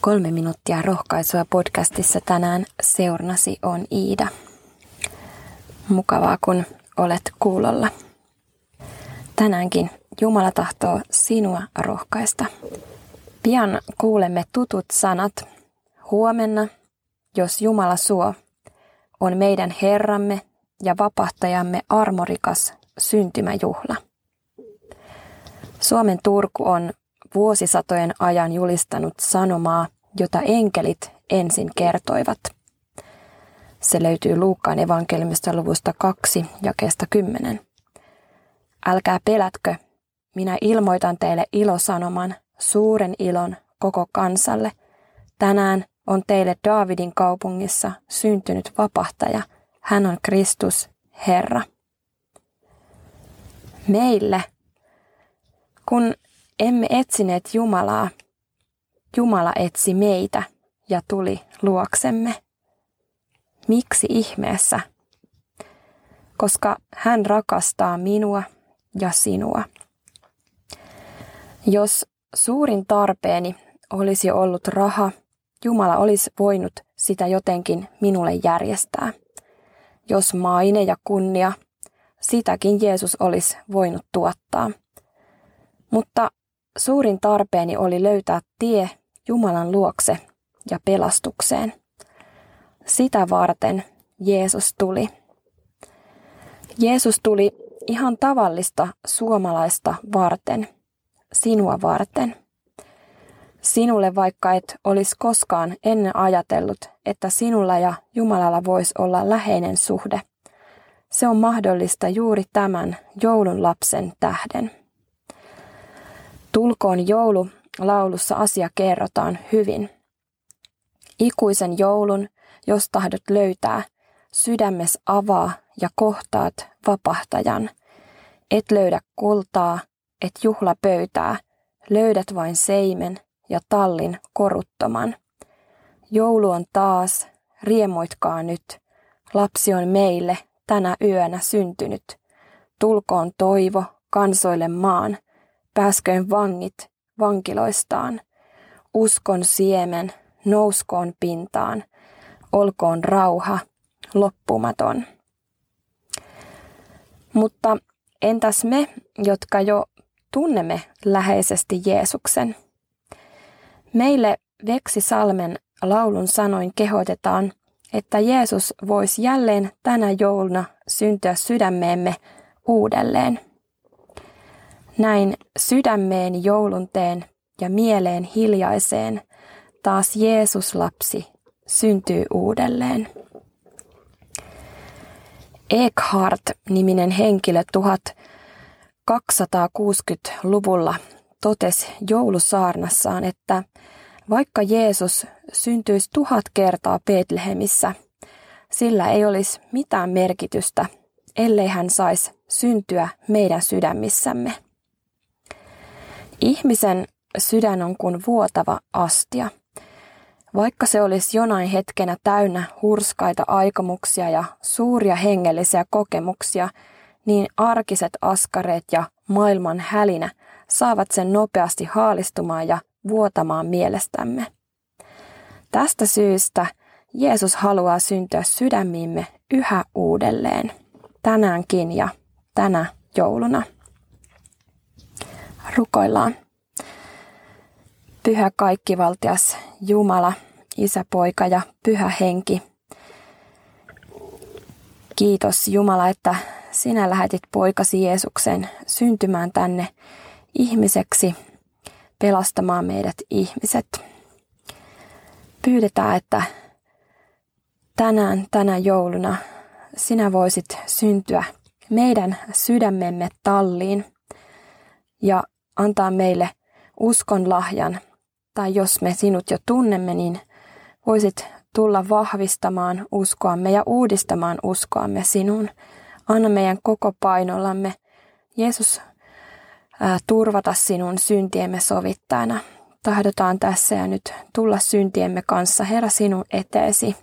Kolme minuuttia rohkaisua podcastissa tänään seurnasi on Iida. Mukavaa, kun olet kuulolla. Tänäänkin Jumala tahtoo sinua rohkaista. Pian kuulemme tutut sanat. Huomenna, jos Jumala suo, on meidän Herramme ja vapahtajamme armorikas syntymäjuhla. Suomen Turku on vuosisatojen ajan julistanut sanomaa, jota enkelit ensin kertoivat. Se löytyy Luukkaan evankeliumista luvusta 2 jakeesta 10. Älkää pelätkö, minä ilmoitan teille ilosanoman, suuren ilon koko kansalle. Tänään on teille Daavidin kaupungissa syntynyt vapahtaja. Hän on Kristus, Herra. Meille, kun emme etsineet Jumalaa, Jumala etsi meitä ja tuli luoksemme. Miksi ihmeessä? Koska hän rakastaa minua ja sinua. Jos suurin tarpeeni olisi ollut raha, Jumala olisi voinut sitä jotenkin minulle järjestää. Jos maine ja kunnia, sitäkin Jeesus olisi voinut tuottaa. Mutta suurin tarpeeni oli löytää tie Jumalan luokse ja pelastukseen. Sitä varten Jeesus tuli. Jeesus tuli ihan tavallista suomalaista varten, sinua varten. Sinulle vaikka et olisi koskaan ennen ajatellut, että sinulla ja Jumalalla voisi olla läheinen suhde. Se on mahdollista juuri tämän joulun lapsen tähden. Tulkoon joulu laulussa asia kerrotaan hyvin. Ikuisen joulun, jos tahdot löytää, sydämes avaa ja kohtaat vapahtajan. Et löydä kultaa, et juhla pöytää, löydät vain seimen ja tallin koruttoman. Joulu on taas, riemoitkaa nyt, lapsi on meille tänä yönä syntynyt. Tulkoon toivo kansoille maan, pääsköön vangit vankiloistaan. Uskon siemen nouskoon pintaan, olkoon rauha loppumaton. Mutta entäs me, jotka jo tunnemme läheisesti Jeesuksen? Meille Veksi Salmen laulun sanoin kehotetaan, että Jeesus voisi jälleen tänä jouluna syntyä sydämeemme uudelleen. Näin sydämeen joulunteen ja mieleen hiljaiseen taas Jeesus lapsi syntyy uudelleen. Eckhart-niminen henkilö 1260-luvulla totesi joulusaarnassaan, että vaikka Jeesus syntyisi tuhat kertaa Betlehemissä, sillä ei olisi mitään merkitystä, ellei hän saisi syntyä meidän sydämissämme. Ihmisen sydän on kuin vuotava astia. Vaikka se olisi jonain hetkenä täynnä hurskaita aikomuksia ja suuria hengellisiä kokemuksia, niin arkiset askareet ja maailman hälinä saavat sen nopeasti haalistumaan ja vuotamaan mielestämme. Tästä syystä Jeesus haluaa syntyä sydämiimme yhä uudelleen, tänäänkin ja tänä jouluna. Rukoillaan. Pyhä kaikkivaltias Jumala, Isä, Poika ja Pyhä Henki. Kiitos Jumala, että sinä lähetit poikasi Jeesuksen syntymään tänne ihmiseksi, pelastamaan meidät ihmiset. Pyydetään, että tänään, tänä jouluna sinä voisit syntyä meidän sydämemme talliin ja antaa meille uskon lahjan, tai jos me sinut jo tunnemme, niin voisit tulla vahvistamaan uskoamme ja uudistamaan uskoamme sinun. Anna meidän koko painollamme, Jeesus, ää, turvata sinun syntiemme sovittajana. Tahdotaan tässä ja nyt tulla syntiemme kanssa, Herra, sinun eteesi.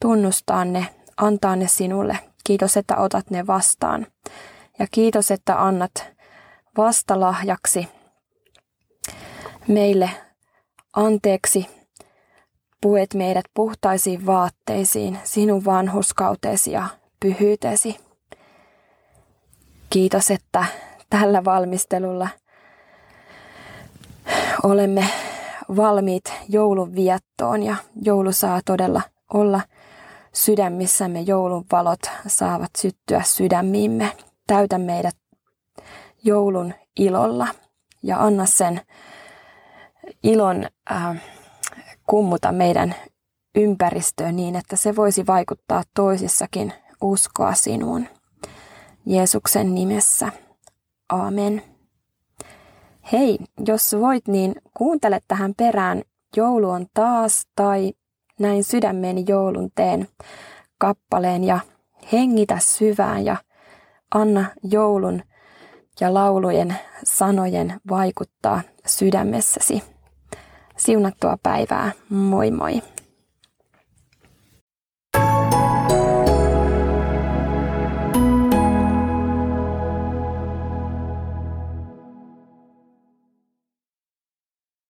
Tunnustaa ne, antaa ne sinulle. Kiitos, että otat ne vastaan. Ja kiitos, että annat vastalahjaksi meille anteeksi, puet meidät puhtaisiin vaatteisiin sinun vanhuskautesi ja pyhyytesi. Kiitos, että tällä valmistelulla olemme valmiit joulun viettoon ja joulu saa todella olla sydämissämme. Joulun valot saavat syttyä sydämiimme. Täytä meidät joulun ilolla ja anna sen ilon äh, kummuta meidän ympäristöön niin, että se voisi vaikuttaa toisissakin uskoa sinuun. Jeesuksen nimessä. Amen. Hei, jos voit, niin kuuntele tähän perään Joulu on taas tai näin sydämeni joulun teen kappaleen ja hengitä syvään ja anna joulun ja laulujen sanojen vaikuttaa sydämessäsi. Siunattua päivää, moi moi!